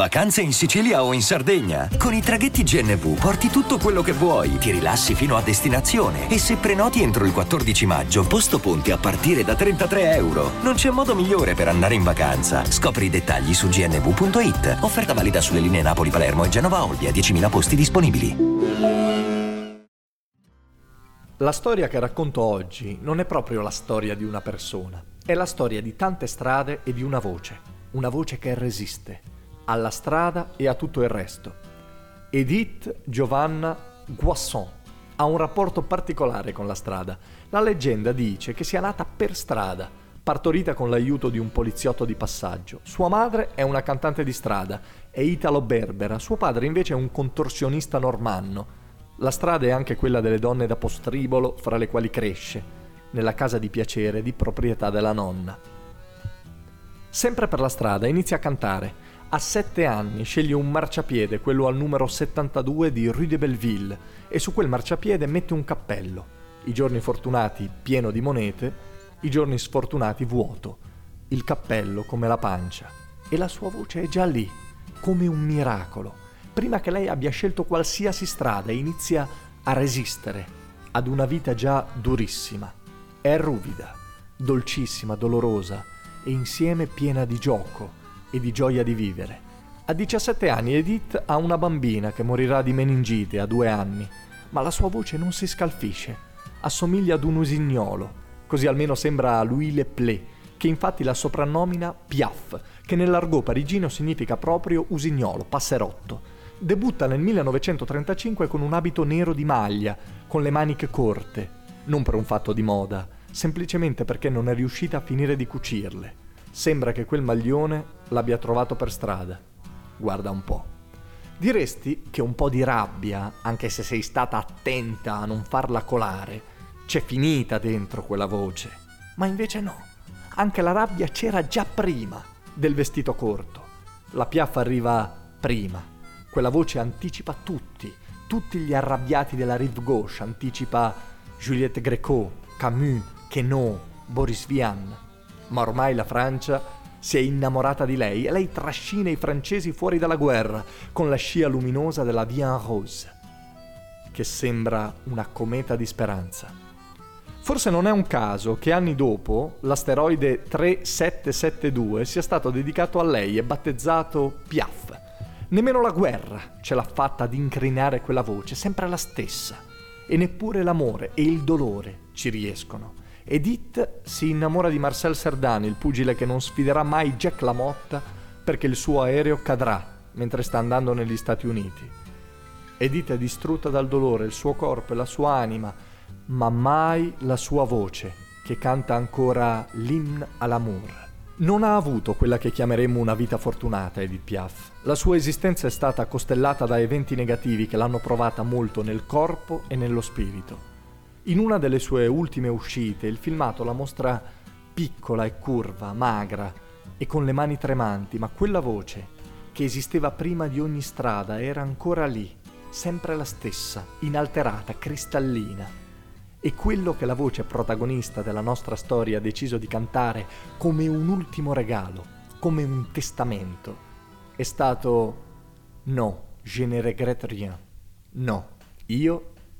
Vacanze in Sicilia o in Sardegna? Con i traghetti GNV porti tutto quello che vuoi, ti rilassi fino a destinazione e se prenoti entro il 14 maggio, posto ponti a partire da 33 euro. Non c'è modo migliore per andare in vacanza. Scopri i dettagli su gnv.it. Offerta valida sulle linee Napoli-Palermo e Genova-Olbia, 10.000 posti disponibili. La storia che racconto oggi non è proprio la storia di una persona, è la storia di tante strade e di una voce, una voce che resiste alla strada e a tutto il resto. Edith Giovanna Guasson ha un rapporto particolare con la strada. La leggenda dice che sia nata per strada, partorita con l'aiuto di un poliziotto di passaggio. Sua madre è una cantante di strada, è italo-berbera, suo padre invece è un contorsionista normanno. La strada è anche quella delle donne da postribolo fra le quali cresce, nella casa di piacere di proprietà della nonna. Sempre per la strada inizia a cantare a sette anni sceglie un marciapiede, quello al numero 72 di Rue de Belleville, e su quel marciapiede mette un cappello. I giorni fortunati pieno di monete, i giorni sfortunati vuoto. Il cappello come la pancia. E la sua voce è già lì, come un miracolo. Prima che lei abbia scelto qualsiasi strada, inizia a resistere ad una vita già durissima. È ruvida, dolcissima, dolorosa e insieme piena di gioco e di gioia di vivere. A 17 anni Edith ha una bambina che morirà di meningite a due anni, ma la sua voce non si scalfisce. Assomiglia ad un usignolo, così almeno sembra a Louis Leplé, che infatti la soprannomina Piaf, che nell'argot parigino significa proprio usignolo, passerotto. Debutta nel 1935 con un abito nero di maglia, con le maniche corte, non per un fatto di moda, semplicemente perché non è riuscita a finire di cucirle. Sembra che quel maglione l'abbia trovato per strada. Guarda un po'. Diresti che un po' di rabbia, anche se sei stata attenta a non farla colare, c'è finita dentro quella voce. Ma invece no. Anche la rabbia c'era già prima del vestito corto. La piaffa arriva prima. Quella voce anticipa tutti, tutti gli arrabbiati della rive gauche, anticipa Juliette Gréco, Camus, Queneau, Boris Vian ma ormai la Francia si è innamorata di lei e lei trascina i francesi fuori dalla guerra con la scia luminosa della Via Rose, che sembra una cometa di speranza. Forse non è un caso che anni dopo l'asteroide 3772 sia stato dedicato a lei e battezzato Piaf. Nemmeno la guerra ce l'ha fatta ad incrinare quella voce, sempre la stessa. E neppure l'amore e il dolore ci riescono. Edith si innamora di Marcel Serdani, il pugile che non sfiderà mai Jack LaMotta perché il suo aereo cadrà mentre sta andando negli Stati Uniti. Edith è distrutta dal dolore, il suo corpo e la sua anima, ma mai la sua voce, che canta ancora l'hymne à l'amour. Non ha avuto quella che chiameremmo una vita fortunata Edith Piaf. La sua esistenza è stata costellata da eventi negativi che l'hanno provata molto nel corpo e nello spirito. In una delle sue ultime uscite il filmato la mostra piccola e curva, magra e con le mani tremanti, ma quella voce che esisteva prima di ogni strada era ancora lì, sempre la stessa, inalterata, cristallina. E quello che la voce protagonista della nostra storia ha deciso di cantare come un ultimo regalo, come un testamento, è stato No, je ne regrette rien. No, io